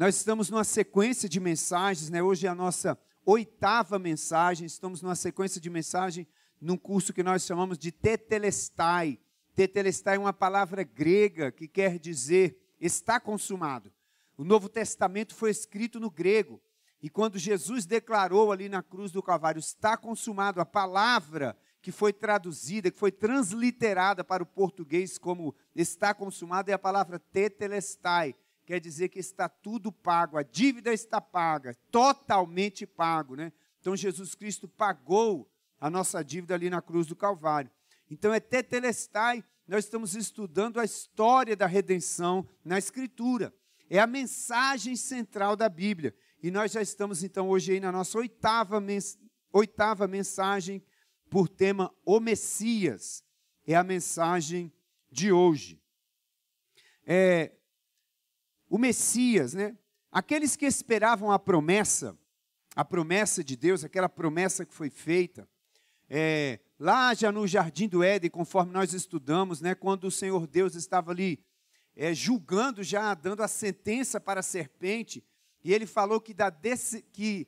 Nós estamos numa sequência de mensagens, né? Hoje é a nossa oitava mensagem, estamos numa sequência de mensagem num curso que nós chamamos de Tetelestai. Tetelestai é uma palavra grega que quer dizer está consumado. O Novo Testamento foi escrito no grego. E quando Jesus declarou ali na cruz do Calvário, está consumado, a palavra que foi traduzida, que foi transliterada para o português como está consumado, é a palavra tetelestai, quer dizer que está tudo pago, a dívida está paga, totalmente pago, né? Então Jesus Cristo pagou a nossa dívida ali na cruz do Calvário. Então é tetelestai, nós estamos estudando a história da redenção na Escritura. É a mensagem central da Bíblia. E nós já estamos então hoje aí na nossa oitava, mens oitava mensagem por tema O Messias. É a mensagem de hoje. É, Messias, né? Aqueles que esperavam a promessa, a promessa de Deus, aquela promessa que foi feita, é, lá já no jardim do Éden, conforme nós estudamos, né, quando o Senhor Deus estava ali é, julgando, já dando a sentença para a serpente, e ele falou que, que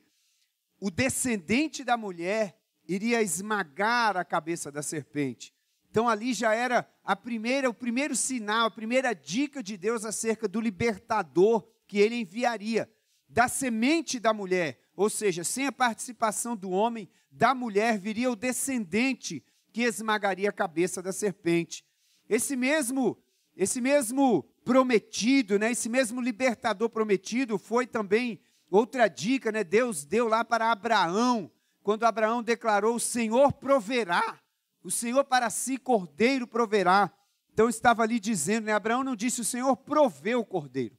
o descendente da mulher iria esmagar a cabeça da serpente. Então ali já era a primeira, o primeiro sinal, a primeira dica de Deus acerca do libertador que ele enviaria, da semente da mulher, ou seja, sem a participação do homem, da mulher viria o descendente que esmagaria a cabeça da serpente. Esse mesmo, esse mesmo prometido, né, esse mesmo libertador prometido foi também outra dica, né? Deus deu lá para Abraão, quando Abraão declarou: "O Senhor proverá". O Senhor para si cordeiro proverá. Então estava ali dizendo, né? Abraão não disse, o Senhor proveu o cordeiro.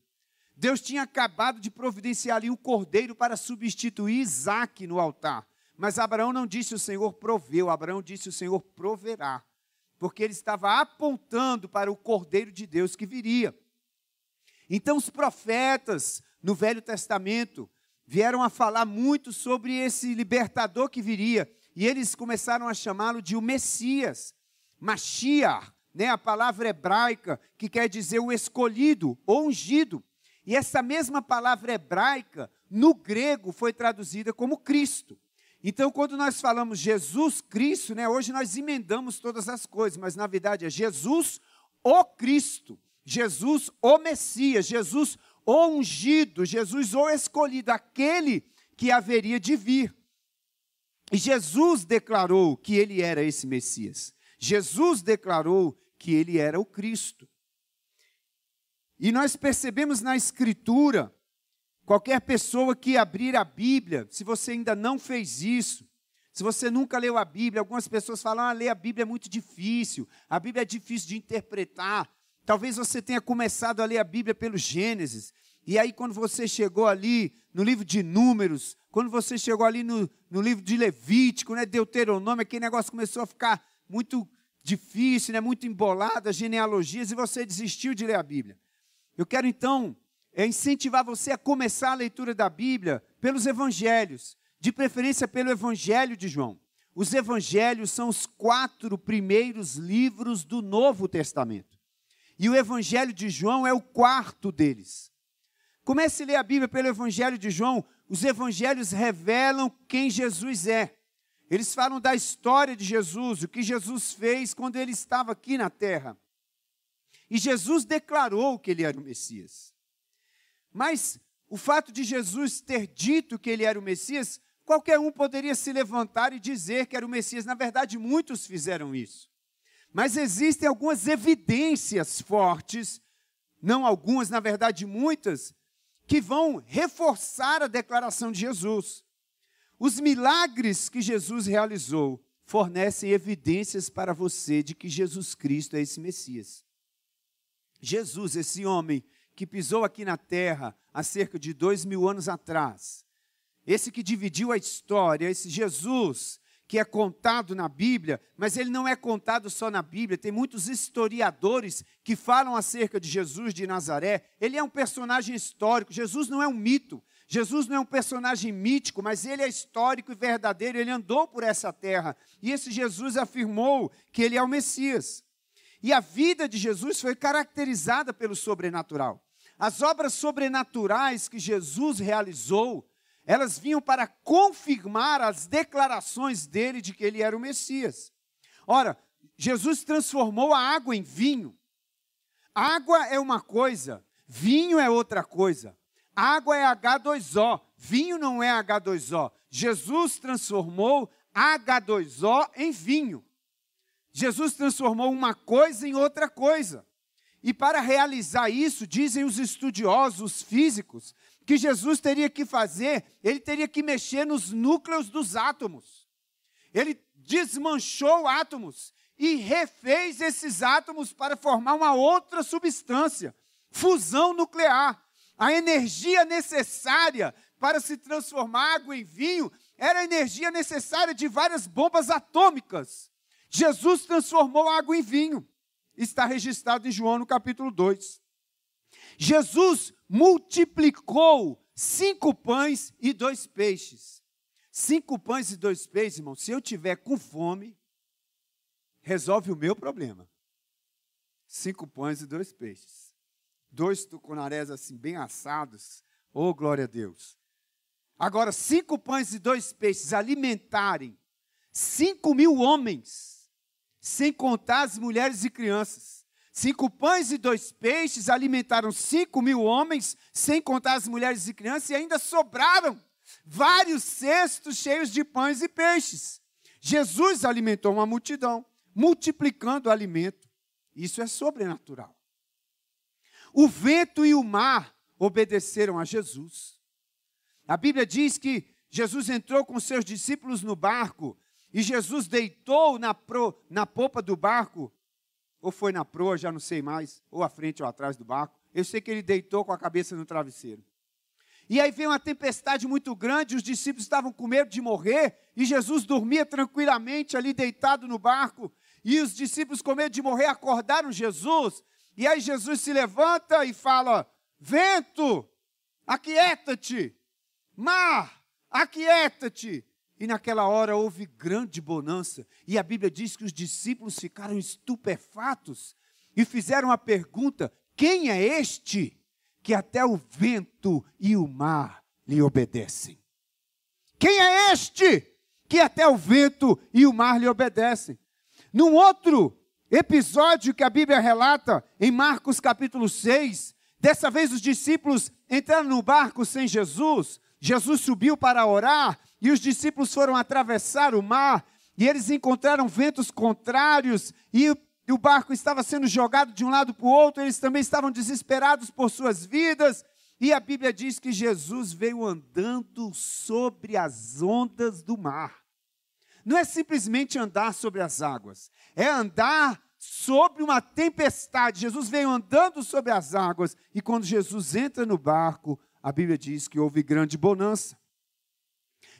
Deus tinha acabado de providenciar ali o cordeiro para substituir Isaac no altar. Mas Abraão não disse, o Senhor proveu. Abraão disse, o Senhor proverá. Porque ele estava apontando para o cordeiro de Deus que viria. Então os profetas no Velho Testamento vieram a falar muito sobre esse libertador que viria e eles começaram a chamá-lo de o Messias, Mashiach, né, a palavra hebraica que quer dizer o escolhido ou ungido. E essa mesma palavra hebraica, no grego, foi traduzida como Cristo. Então, quando nós falamos Jesus Cristo, né, hoje nós emendamos todas as coisas, mas na verdade é Jesus o Cristo, Jesus o Messias, Jesus o ungido, Jesus o escolhido, aquele que haveria de vir. E Jesus declarou que ele era esse Messias. Jesus declarou que ele era o Cristo. E nós percebemos na Escritura, qualquer pessoa que abrir a Bíblia, se você ainda não fez isso, se você nunca leu a Bíblia, algumas pessoas falam: ah, ler a Bíblia é muito difícil, a Bíblia é difícil de interpretar. Talvez você tenha começado a ler a Bíblia pelo Gênesis, e aí, quando você chegou ali no livro de Números, quando você chegou ali no, no livro de Levítico, né, Deuteronômio, aquele negócio começou a ficar muito difícil, né, muito embolado, as genealogias, e você desistiu de ler a Bíblia. Eu quero então é, incentivar você a começar a leitura da Bíblia pelos evangelhos, de preferência pelo Evangelho de João. Os evangelhos são os quatro primeiros livros do Novo Testamento. E o Evangelho de João é o quarto deles. Comece a ler a Bíblia pelo Evangelho de João. Os evangelhos revelam quem Jesus é. Eles falam da história de Jesus, o que Jesus fez quando ele estava aqui na terra. E Jesus declarou que ele era o Messias. Mas o fato de Jesus ter dito que ele era o Messias, qualquer um poderia se levantar e dizer que era o Messias. Na verdade, muitos fizeram isso. Mas existem algumas evidências fortes, não algumas, na verdade, muitas, que vão reforçar a declaração de Jesus. Os milagres que Jesus realizou fornecem evidências para você de que Jesus Cristo é esse Messias. Jesus, esse homem que pisou aqui na terra há cerca de dois mil anos atrás, esse que dividiu a história, esse Jesus que é contado na Bíblia, mas ele não é contado só na Bíblia. Tem muitos historiadores que falam acerca de Jesus de Nazaré. Ele é um personagem histórico. Jesus não é um mito. Jesus não é um personagem mítico, mas ele é histórico e verdadeiro. Ele andou por essa terra. E esse Jesus afirmou que ele é o Messias. E a vida de Jesus foi caracterizada pelo sobrenatural. As obras sobrenaturais que Jesus realizou, elas vinham para confirmar as declarações dele de que ele era o Messias. Ora, Jesus transformou a água em vinho. Água é uma coisa, vinho é outra coisa. Água é H2O, vinho não é H2O. Jesus transformou H2O em vinho. Jesus transformou uma coisa em outra coisa. E para realizar isso, dizem os estudiosos físicos, que Jesus teria que fazer, ele teria que mexer nos núcleos dos átomos. Ele desmanchou átomos e refez esses átomos para formar uma outra substância, fusão nuclear. A energia necessária para se transformar água em vinho era a energia necessária de várias bombas atômicas. Jesus transformou água em vinho. Está registrado em João no capítulo 2. Jesus multiplicou cinco pães e dois peixes. Cinco pães e dois peixes, irmão. Se eu tiver com fome, resolve o meu problema. Cinco pães e dois peixes. Dois tucunarés assim, bem assados. Oh, glória a Deus. Agora, cinco pães e dois peixes alimentarem cinco mil homens, sem contar as mulheres e crianças. Cinco pães e dois peixes alimentaram cinco mil homens, sem contar as mulheres e crianças, e ainda sobraram vários cestos cheios de pães e peixes. Jesus alimentou uma multidão multiplicando o alimento. Isso é sobrenatural. O vento e o mar obedeceram a Jesus. A Bíblia diz que Jesus entrou com seus discípulos no barco e Jesus deitou na, pro, na popa do barco, ou foi na proa, já não sei mais, ou à frente ou atrás do barco. Eu sei que ele deitou com a cabeça no travesseiro. E aí veio uma tempestade muito grande, os discípulos estavam com medo de morrer, e Jesus dormia tranquilamente ali deitado no barco, e os discípulos, com medo de morrer, acordaram Jesus. E aí Jesus se levanta e fala: Vento, aquieta-te. Mar, aquieta-te. E naquela hora houve grande bonança. E a Bíblia diz que os discípulos ficaram estupefatos e fizeram a pergunta: Quem é este que até o vento e o mar lhe obedecem? Quem é este que até o vento e o mar lhe obedecem? Num outro episódio que a Bíblia relata, em Marcos capítulo 6, dessa vez os discípulos entraram no barco sem Jesus, Jesus subiu para orar e os discípulos foram atravessar o mar e eles encontraram ventos contrários e o barco estava sendo jogado de um lado para o outro, eles também estavam desesperados por suas vidas. E a Bíblia diz que Jesus veio andando sobre as ondas do mar não é simplesmente andar sobre as águas, é andar sobre uma tempestade. Jesus veio andando sobre as águas e quando Jesus entra no barco, a Bíblia diz que houve grande bonança.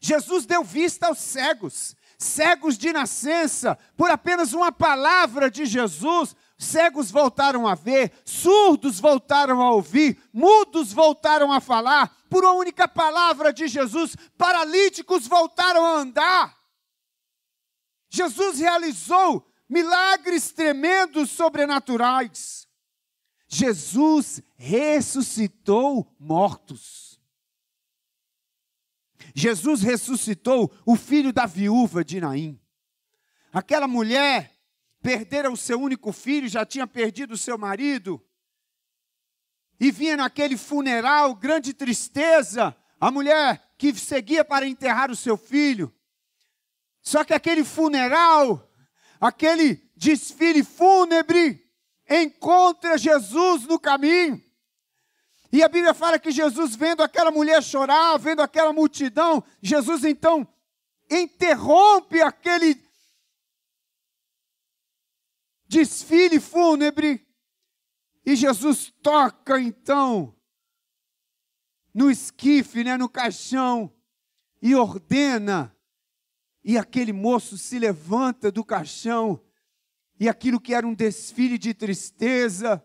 Jesus deu vista aos cegos, cegos de nascença, por apenas uma palavra de Jesus, cegos voltaram a ver, surdos voltaram a ouvir, mudos voltaram a falar, por uma única palavra de Jesus, paralíticos voltaram a andar. Jesus realizou milagres tremendos sobrenaturais. Jesus ressuscitou mortos. Jesus ressuscitou o filho da viúva de Naim. Aquela mulher perdera o seu único filho, já tinha perdido o seu marido, e vinha naquele funeral grande tristeza, a mulher que seguia para enterrar o seu filho. Só que aquele funeral, aquele desfile fúnebre, encontra Jesus no caminho. E a Bíblia fala que Jesus, vendo aquela mulher chorar, vendo aquela multidão, Jesus então interrompe aquele desfile fúnebre. E Jesus toca então no esquife, né, no caixão e ordena. E aquele moço se levanta do caixão, e aquilo que era um desfile de tristeza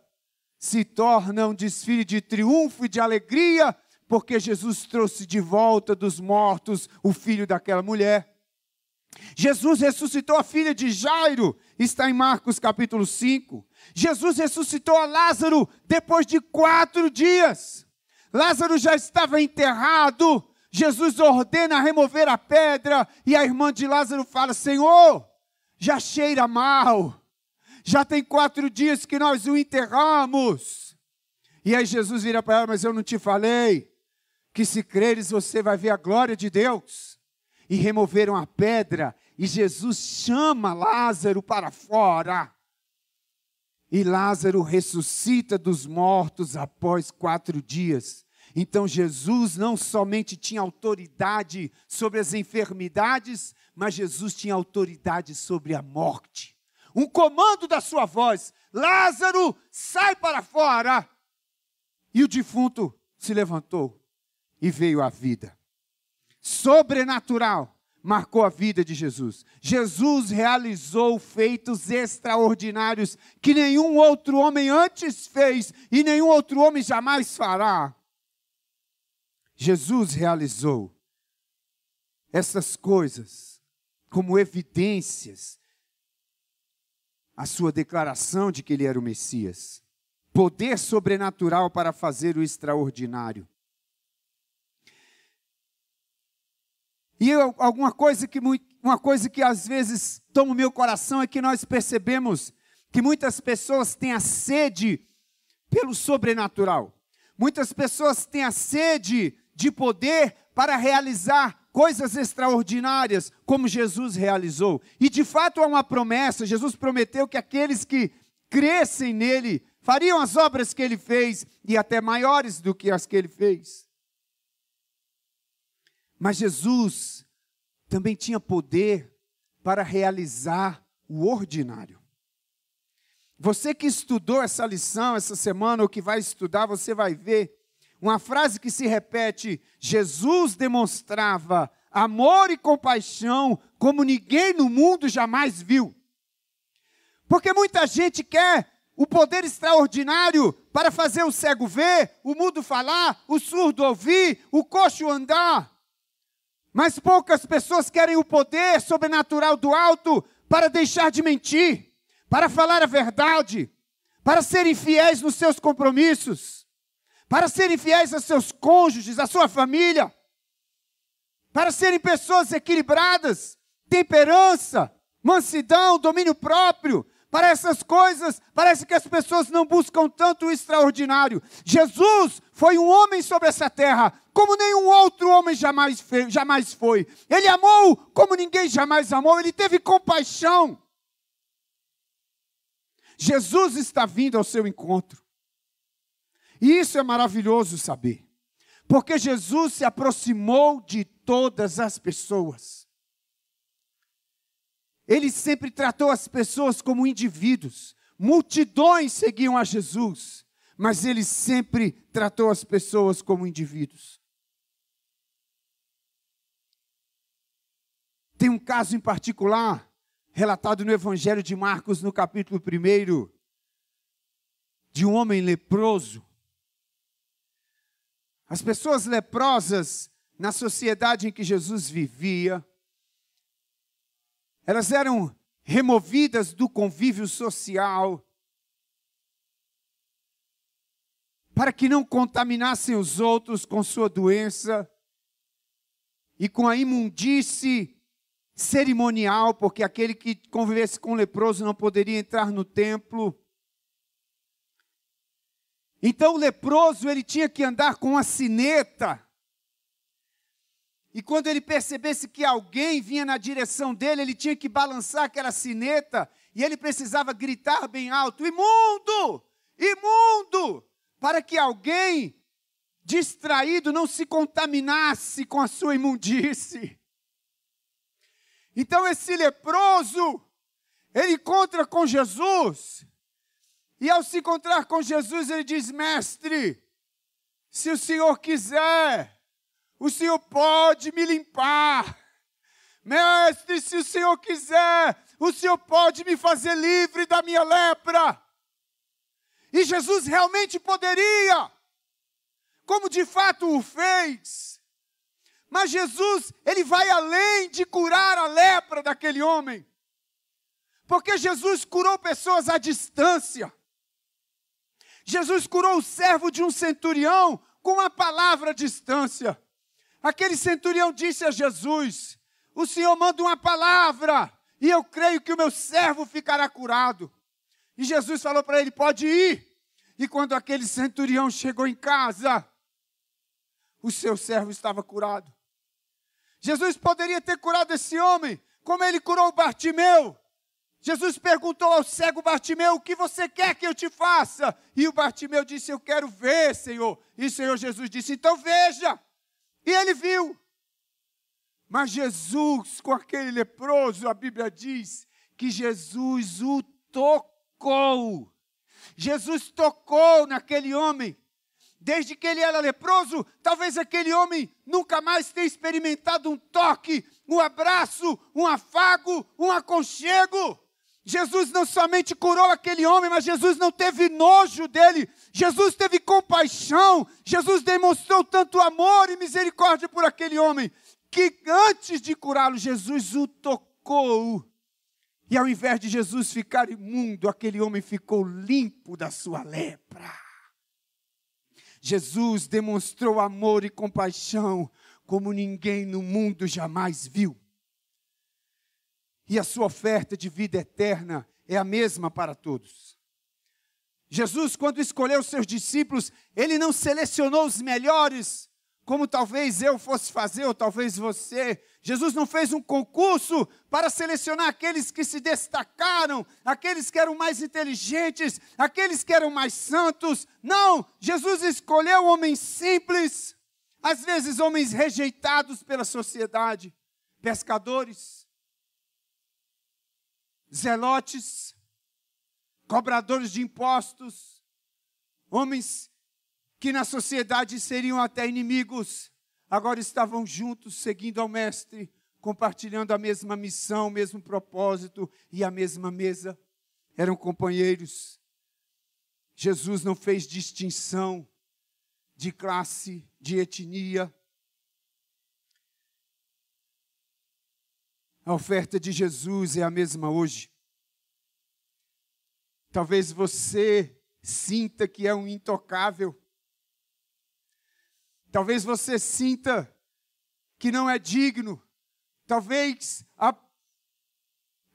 se torna um desfile de triunfo e de alegria, porque Jesus trouxe de volta dos mortos o filho daquela mulher. Jesus ressuscitou a filha de Jairo, está em Marcos capítulo 5. Jesus ressuscitou a Lázaro depois de quatro dias. Lázaro já estava enterrado. Jesus ordena remover a pedra e a irmã de Lázaro fala: Senhor, já cheira mal. Já tem quatro dias que nós o enterramos. E aí Jesus vira para ela: Mas eu não te falei que se creres você vai ver a glória de Deus. E removeram a pedra e Jesus chama Lázaro para fora. E Lázaro ressuscita dos mortos após quatro dias. Então Jesus não somente tinha autoridade sobre as enfermidades, mas Jesus tinha autoridade sobre a morte. Um comando da sua voz: Lázaro, sai para fora! E o defunto se levantou e veio à vida. Sobrenatural marcou a vida de Jesus. Jesus realizou feitos extraordinários que nenhum outro homem antes fez e nenhum outro homem jamais fará. Jesus realizou essas coisas como evidências a sua declaração de que ele era o Messias. Poder sobrenatural para fazer o extraordinário. E eu, alguma coisa que uma coisa que às vezes toma o meu coração é que nós percebemos que muitas pessoas têm a sede pelo sobrenatural. Muitas pessoas têm a sede de poder para realizar coisas extraordinárias, como Jesus realizou. E de fato há uma promessa: Jesus prometeu que aqueles que crescem nele fariam as obras que ele fez e até maiores do que as que ele fez. Mas Jesus também tinha poder para realizar o ordinário. Você que estudou essa lição essa semana, ou que vai estudar, você vai ver uma frase que se repete: Jesus demonstrava amor e compaixão como ninguém no mundo jamais viu. Porque muita gente quer o poder extraordinário para fazer o cego ver, o mudo falar, o surdo ouvir, o coxo andar. Mas poucas pessoas querem o poder sobrenatural do alto para deixar de mentir, para falar a verdade, para serem fiéis nos seus compromissos, para serem fiéis a seus cônjuges, à sua família, para serem pessoas equilibradas, temperança, mansidão, domínio próprio, para essas coisas, parece que as pessoas não buscam tanto o extraordinário. Jesus foi um homem sobre essa terra, como nenhum outro homem jamais, jamais foi. Ele amou como ninguém jamais amou, ele teve compaixão. Jesus está vindo ao seu encontro. E isso é maravilhoso saber, porque Jesus se aproximou de todas as pessoas. Ele sempre tratou as pessoas como indivíduos. Multidões seguiam a Jesus, mas ele sempre tratou as pessoas como indivíduos. Tem um caso em particular, relatado no Evangelho de Marcos, no capítulo 1, de um homem leproso. As pessoas leprosas, na sociedade em que Jesus vivia, elas eram removidas do convívio social para que não contaminassem os outros com sua doença e com a imundície cerimonial, porque aquele que convivesse com o leproso não poderia entrar no templo. Então o leproso ele tinha que andar com uma sineta e quando ele percebesse que alguém vinha na direção dele, ele tinha que balançar aquela sineta e ele precisava gritar bem alto: imundo! Imundo! Para que alguém distraído não se contaminasse com a sua imundície. Então esse leproso, ele encontra com Jesus, e ao se encontrar com Jesus, ele diz: Mestre, se o Senhor quiser, o Senhor pode me limpar. Mestre, se o Senhor quiser, o Senhor pode me fazer livre da minha lepra. E Jesus realmente poderia, como de fato o fez. Mas Jesus, ele vai além de curar a lepra daquele homem. Porque Jesus curou pessoas à distância. Jesus curou o servo de um centurião com uma palavra à distância. Aquele centurião disse a Jesus: O Senhor manda uma palavra, e eu creio que o meu servo ficará curado. E Jesus falou para ele: Pode ir. E quando aquele centurião chegou em casa, o seu servo estava curado. Jesus poderia ter curado esse homem, como ele curou o Bartimeu. Jesus perguntou ao cego Bartimeu: O que você quer que eu te faça? E o Bartimeu disse: Eu quero ver, Senhor. E o Senhor Jesus disse: Então veja. E ele viu. Mas Jesus, com aquele leproso, a Bíblia diz que Jesus o tocou. Jesus tocou naquele homem. Desde que ele era leproso, talvez aquele homem nunca mais tenha experimentado um toque, um abraço, um afago, um aconchego. Jesus não somente curou aquele homem, mas Jesus não teve nojo dele. Jesus teve compaixão. Jesus demonstrou tanto amor e misericórdia por aquele homem, que antes de curá-lo, Jesus o tocou. E ao invés de Jesus ficar imundo, aquele homem ficou limpo da sua lepra. Jesus demonstrou amor e compaixão como ninguém no mundo jamais viu e a sua oferta de vida eterna é a mesma para todos. Jesus, quando escolheu seus discípulos, ele não selecionou os melhores, como talvez eu fosse fazer, ou talvez você. Jesus não fez um concurso para selecionar aqueles que se destacaram, aqueles que eram mais inteligentes, aqueles que eram mais santos. Não! Jesus escolheu homens simples, às vezes homens rejeitados pela sociedade, pescadores, zelotes, cobradores de impostos, homens que na sociedade seriam até inimigos, agora estavam juntos, seguindo ao Mestre, compartilhando a mesma missão, o mesmo propósito e a mesma mesa. Eram companheiros. Jesus não fez distinção de classe, de etnia. A oferta de Jesus é a mesma hoje. Talvez você sinta que é um intocável. Talvez você sinta que não é digno. Talvez a,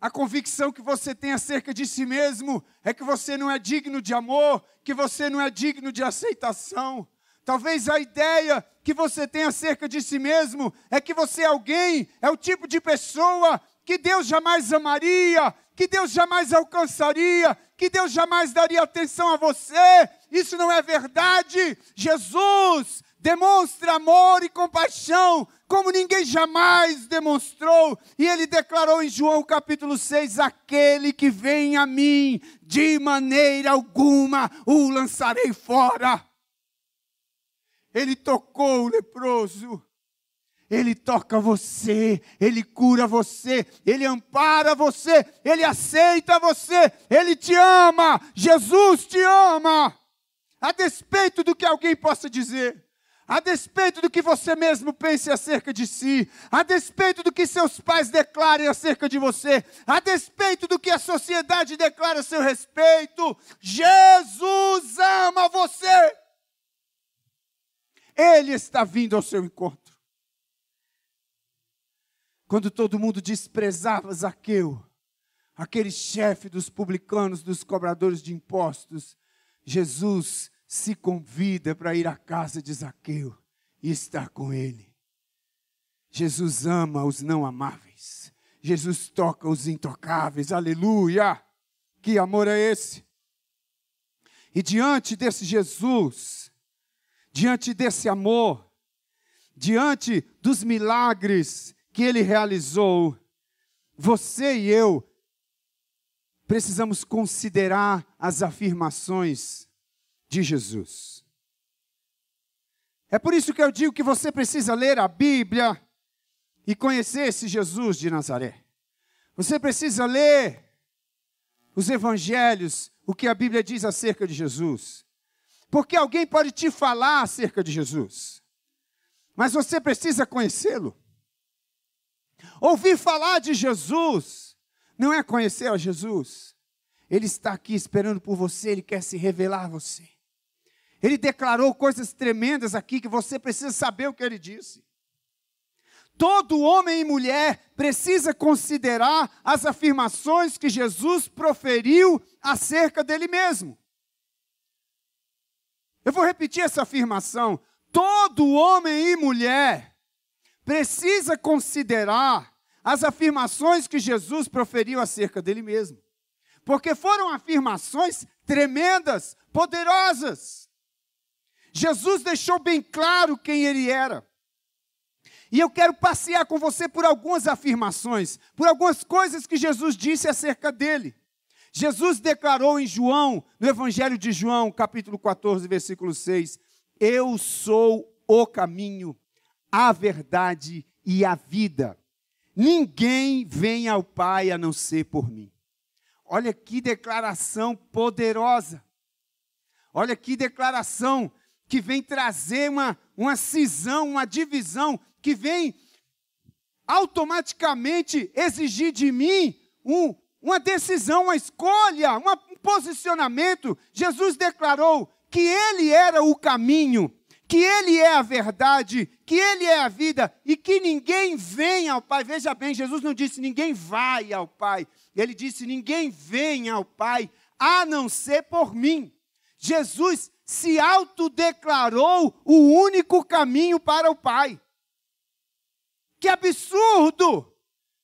a convicção que você tem acerca de si mesmo é que você não é digno de amor, que você não é digno de aceitação. Talvez a ideia que você tem acerca de si mesmo é que você é alguém, é o tipo de pessoa que Deus jamais amaria, que Deus jamais alcançaria, que Deus jamais daria atenção a você. Isso não é verdade. Jesus demonstra amor e compaixão como ninguém jamais demonstrou. E ele declarou em João capítulo 6: Aquele que vem a mim, de maneira alguma o lançarei fora. Ele tocou o leproso. Ele toca você, ele cura você, ele ampara você, ele aceita você, ele te ama. Jesus te ama. A despeito do que alguém possa dizer, a despeito do que você mesmo pense acerca de si, a despeito do que seus pais declarem acerca de você, a despeito do que a sociedade declara a seu respeito, Jesus ama você. Ele está vindo ao seu encontro. Quando todo mundo desprezava Zaqueu, aquele chefe dos publicanos, dos cobradores de impostos, Jesus se convida para ir à casa de Zaqueu e estar com ele. Jesus ama os não amáveis. Jesus toca os intocáveis. Aleluia! Que amor é esse? E diante desse Jesus, diante desse amor, diante dos milagres que ele realizou, você e eu precisamos considerar as afirmações de Jesus. É por isso que eu digo que você precisa ler a Bíblia e conhecer esse Jesus de Nazaré. Você precisa ler os evangelhos, o que a Bíblia diz acerca de Jesus. Porque alguém pode te falar acerca de Jesus, mas você precisa conhecê-lo. Ouvir falar de Jesus Não é conhecer a Jesus. Ele está aqui esperando por você, ele quer se revelar a você. Ele declarou coisas tremendas aqui que você precisa saber o que ele disse. Todo homem e mulher precisa considerar as afirmações que Jesus proferiu acerca dele mesmo. Eu vou repetir essa afirmação. Todo homem e mulher precisa considerar as afirmações que Jesus proferiu acerca dele mesmo. Porque foram afirmações tremendas, poderosas. Jesus deixou bem claro quem ele era. E eu quero passear com você por algumas afirmações, por algumas coisas que Jesus disse acerca dele. Jesus declarou em João, no Evangelho de João, capítulo 14, versículo 6, Eu sou o caminho, a verdade e a vida. Ninguém vem ao Pai a não ser por mim. Olha que declaração poderosa. Olha que declaração que vem trazer uma, uma cisão, uma divisão que vem automaticamente exigir de mim um, uma decisão, uma escolha, um posicionamento. Jesus declarou que Ele era o caminho, que Ele é a verdade, que Ele é a vida e que ninguém vem ao Pai. Veja bem, Jesus não disse ninguém vai ao Pai, Ele disse ninguém vem ao Pai a não ser por mim. Jesus se autodeclarou o único caminho para o Pai. Que absurdo!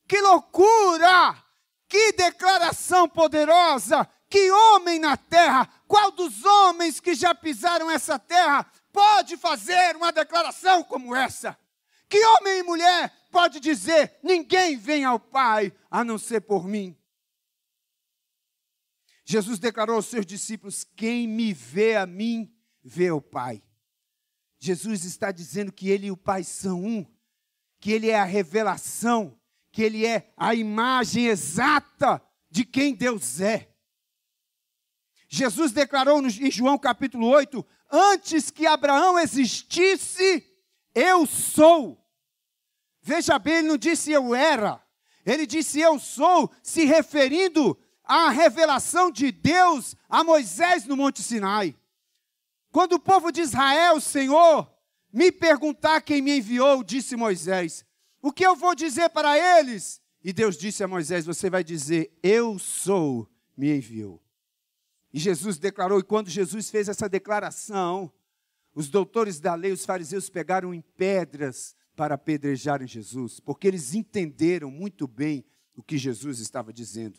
Que loucura! Que declaração poderosa! Que homem na terra! Qual dos homens que já pisaram essa terra pode fazer uma declaração como essa? Que homem e mulher pode dizer: ninguém vem ao Pai a não ser por mim? Jesus declarou aos seus discípulos: quem me vê a mim, vê o Pai. Jesus está dizendo que ele e o Pai são um que ele é a revelação, que ele é a imagem exata de quem Deus é. Jesus declarou em João capítulo 8: Antes que Abraão existisse, eu sou. Veja bem, ele não disse eu era, ele disse eu sou, se referindo à revelação de Deus a Moisés no Monte Sinai. Quando o povo de Israel, Senhor, me perguntar quem me enviou, disse Moisés. O que eu vou dizer para eles? E Deus disse a Moisés: Você vai dizer, Eu sou, me enviou. E Jesus declarou, e quando Jesus fez essa declaração, os doutores da lei, os fariseus, pegaram em pedras para apedrejarem Jesus, porque eles entenderam muito bem o que Jesus estava dizendo.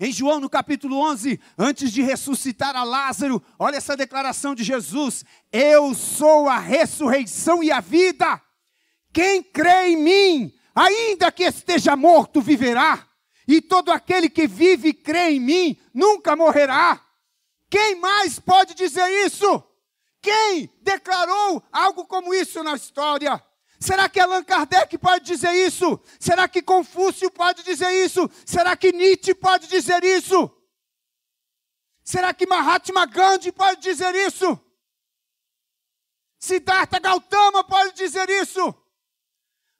Em João, no capítulo 11, antes de ressuscitar a Lázaro, olha essa declaração de Jesus: Eu sou a ressurreição e a vida. Quem crê em mim, ainda que esteja morto, viverá. E todo aquele que vive e crê em mim, nunca morrerá. Quem mais pode dizer isso? Quem declarou algo como isso na história? Será que Allan Kardec pode dizer isso? Será que Confúcio pode dizer isso? Será que Nietzsche pode dizer isso? Será que Mahatma Gandhi pode dizer isso? Siddhartha Gautama pode dizer isso?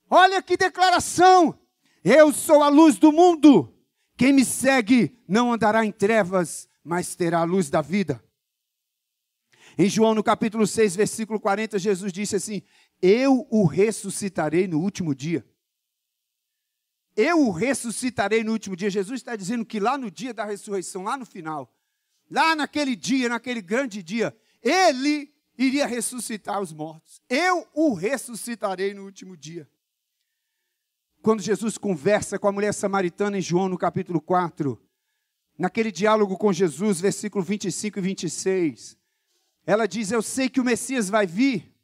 Olha que declaração! Eu sou a luz do mundo. Quem me segue não andará em trevas, mas terá a luz da vida. Em João, no capítulo 6, versículo 40, Jesus disse assim: eu o ressuscitarei no último dia. Eu o ressuscitarei no último dia. Jesus está dizendo que lá no dia da ressurreição, lá no final, lá naquele dia, naquele grande dia, ele iria ressuscitar os mortos. Eu o ressuscitarei no último dia. Quando Jesus conversa com a mulher samaritana em João, no capítulo 4, naquele diálogo com Jesus, versículo 25 e 26, ela diz: Eu sei que o Messias vai vir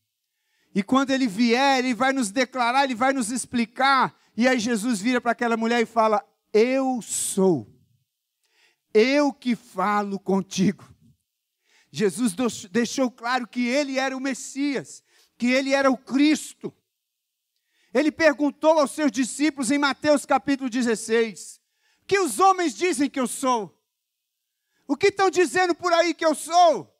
e quando ele vier, ele vai nos declarar, ele vai nos explicar. E aí Jesus vira para aquela mulher e fala: Eu sou. Eu que falo contigo. Jesus deixou claro que ele era o Messias, que ele era o Cristo. Ele perguntou aos seus discípulos em Mateus capítulo 16: Que os homens dizem que eu sou? O que estão dizendo por aí que eu sou?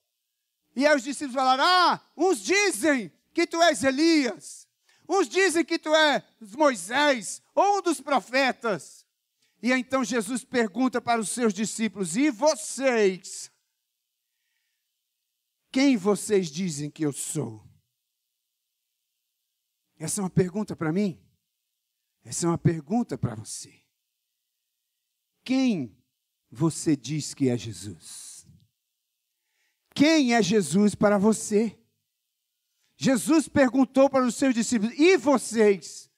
E aí os discípulos falaram: Ah, uns dizem que tu és Elias, uns dizem que tu és Moisés ou um dos profetas. E então Jesus pergunta para os seus discípulos: E vocês? Quem vocês dizem que eu sou? Essa é uma pergunta para mim. Essa é uma pergunta para você. Quem você diz que é Jesus? Quem é Jesus para você? Jesus perguntou para os seus discípulos: E vocês?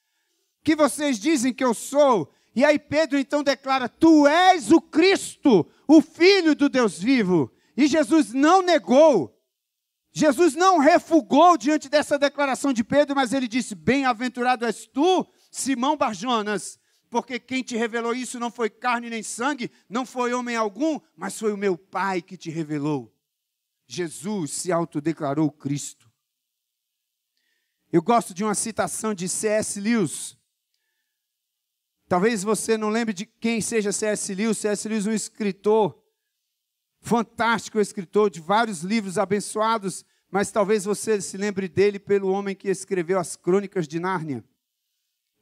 Que vocês dizem que eu sou? E aí Pedro então declara: Tu és o Cristo, o Filho do Deus vivo. E Jesus não negou. Jesus não refugou diante dessa declaração de Pedro, mas ele disse: Bem-aventurado és tu, Simão Barjonas, porque quem te revelou isso não foi carne nem sangue, não foi homem algum, mas foi o meu Pai que te revelou. Jesus se autodeclarou Cristo. Eu gosto de uma citação de C.S. Lewis. Talvez você não lembre de quem seja C.S. Lewis. C.S. Lewis, um escritor, fantástico escritor de vários livros abençoados, mas talvez você se lembre dele pelo homem que escreveu as Crônicas de Nárnia.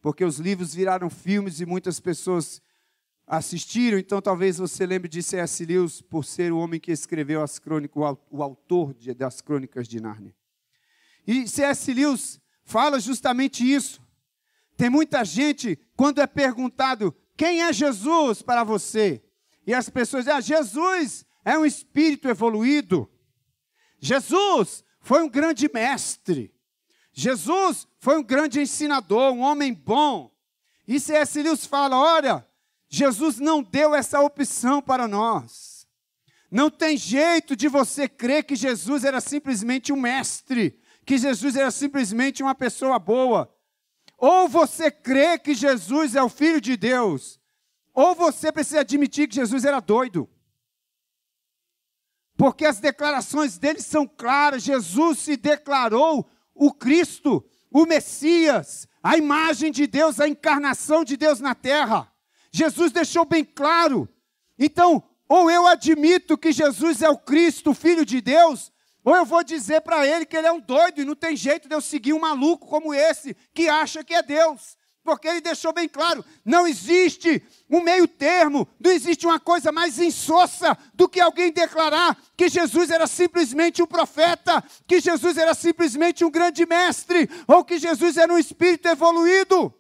Porque os livros viraram filmes e muitas pessoas assistiram, então talvez você lembre de C.S. Lewis por ser o homem que escreveu as crônicas, o autor das Crônicas de Nárnia. E C.S. Lewis fala justamente isso. Tem muita gente, quando é perguntado quem é Jesus para você, e as pessoas dizem: ah, Jesus é um espírito evoluído. Jesus foi um grande mestre. Jesus foi um grande ensinador, um homem bom. E C.S. Lewis fala: olha, Jesus não deu essa opção para nós. Não tem jeito de você crer que Jesus era simplesmente um mestre, que Jesus era simplesmente uma pessoa boa. Ou você crê que Jesus é o Filho de Deus, ou você precisa admitir que Jesus era doido. Porque as declarações dele são claras. Jesus se declarou o Cristo, o Messias, a imagem de Deus, a encarnação de Deus na terra. Jesus deixou bem claro. Então, ou eu admito que Jesus é o Cristo, o Filho de Deus, ou eu vou dizer para ele que ele é um doido e não tem jeito de eu seguir um maluco como esse que acha que é Deus. Porque ele deixou bem claro: não existe um meio termo, não existe uma coisa mais insossa do que alguém declarar que Jesus era simplesmente um profeta, que Jesus era simplesmente um grande mestre, ou que Jesus era um espírito evoluído.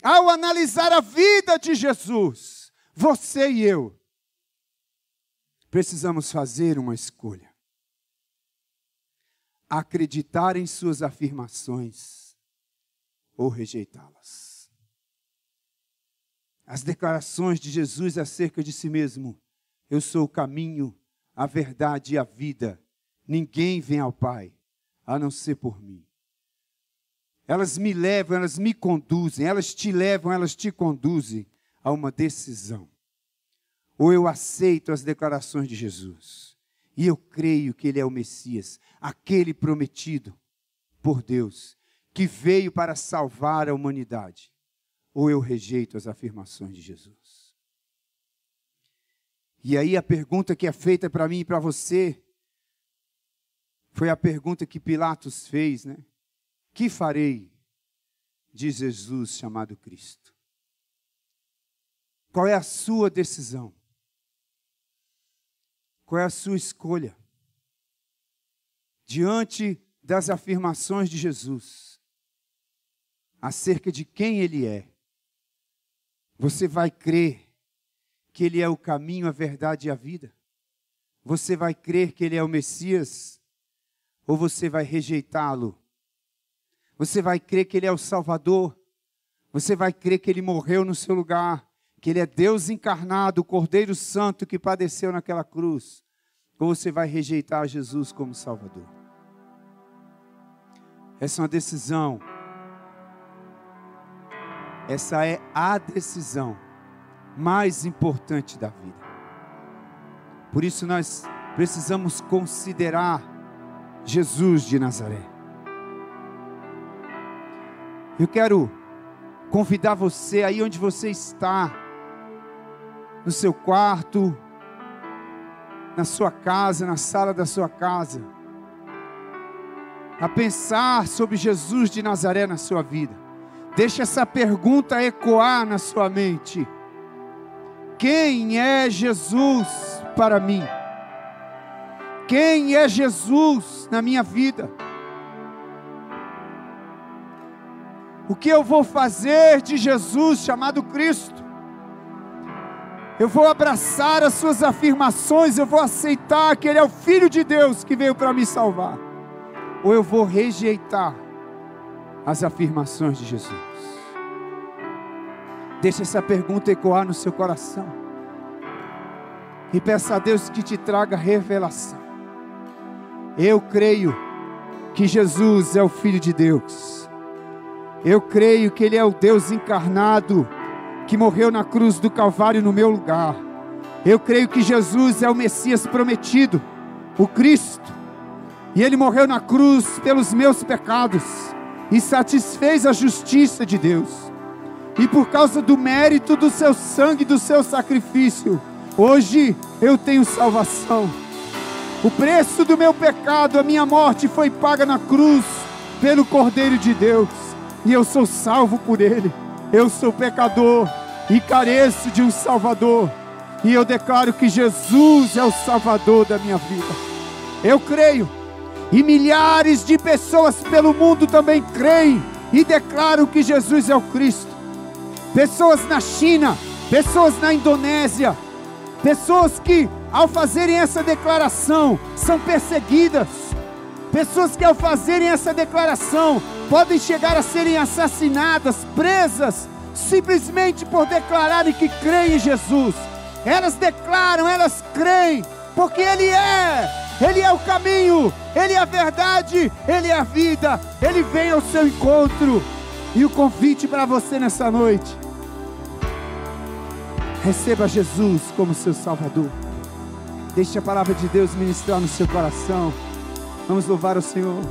Ao analisar a vida de Jesus, você e eu precisamos fazer uma escolha acreditar em suas afirmações ou rejeitá-las. As declarações de Jesus acerca de si mesmo: Eu sou o caminho, a verdade e a vida. Ninguém vem ao Pai a não ser por mim. Elas me levam, elas me conduzem, elas te levam, elas te conduzem a uma decisão. Ou eu aceito as declarações de Jesus, e eu creio que Ele é o Messias, aquele prometido por Deus, que veio para salvar a humanidade, ou eu rejeito as afirmações de Jesus. E aí a pergunta que é feita para mim e para você foi a pergunta que Pilatos fez, né? Que farei de Jesus chamado Cristo? Qual é a sua decisão? Qual é a sua escolha? Diante das afirmações de Jesus acerca de quem Ele é, você vai crer que Ele é o caminho, a verdade e a vida? Você vai crer que Ele é o Messias? Ou você vai rejeitá-lo? Você vai crer que Ele é o Salvador? Você vai crer que Ele morreu no seu lugar? Que Ele é Deus encarnado, o Cordeiro Santo que padeceu naquela cruz? ou você vai rejeitar Jesus como Salvador. Essa é uma decisão. Essa é a decisão mais importante da vida. Por isso nós precisamos considerar Jesus de Nazaré. Eu quero convidar você aí onde você está, no seu quarto, na sua casa, na sala da sua casa, a pensar sobre Jesus de Nazaré na sua vida. Deixa essa pergunta ecoar na sua mente. Quem é Jesus para mim? Quem é Jesus na minha vida? O que eu vou fazer de Jesus chamado Cristo? Eu vou abraçar as suas afirmações, eu vou aceitar que Ele é o Filho de Deus que veio para me salvar, ou eu vou rejeitar as afirmações de Jesus. Deixe essa pergunta ecoar no seu coração. E peça a Deus que te traga revelação. Eu creio que Jesus é o Filho de Deus. Eu creio que Ele é o Deus encarnado que morreu na cruz do Calvário no meu lugar. Eu creio que Jesus é o Messias prometido, o Cristo. E Ele morreu na cruz pelos meus pecados e satisfez a justiça de Deus. E por causa do mérito do seu sangue, do seu sacrifício, hoje eu tenho salvação. O preço do meu pecado, a minha morte foi paga na cruz pelo Cordeiro de Deus, e eu sou salvo por ele. Eu sou pecador e careço de um Salvador, e eu declaro que Jesus é o Salvador da minha vida. Eu creio e milhares de pessoas pelo mundo também creem e declaram que Jesus é o Cristo. Pessoas na China, pessoas na Indonésia, pessoas que ao fazerem essa declaração são perseguidas. Pessoas que ao fazerem essa declaração podem chegar a serem assassinadas, presas, simplesmente por declararem que creem em Jesus. Elas declaram, elas creem, porque Ele é ele é o caminho, Ele é a verdade, Ele é a vida, Ele vem ao seu encontro. E o convite para você nessa noite: receba Jesus como seu Salvador. Deixe a palavra de Deus ministrar no seu coração. Vamos louvar o Senhor.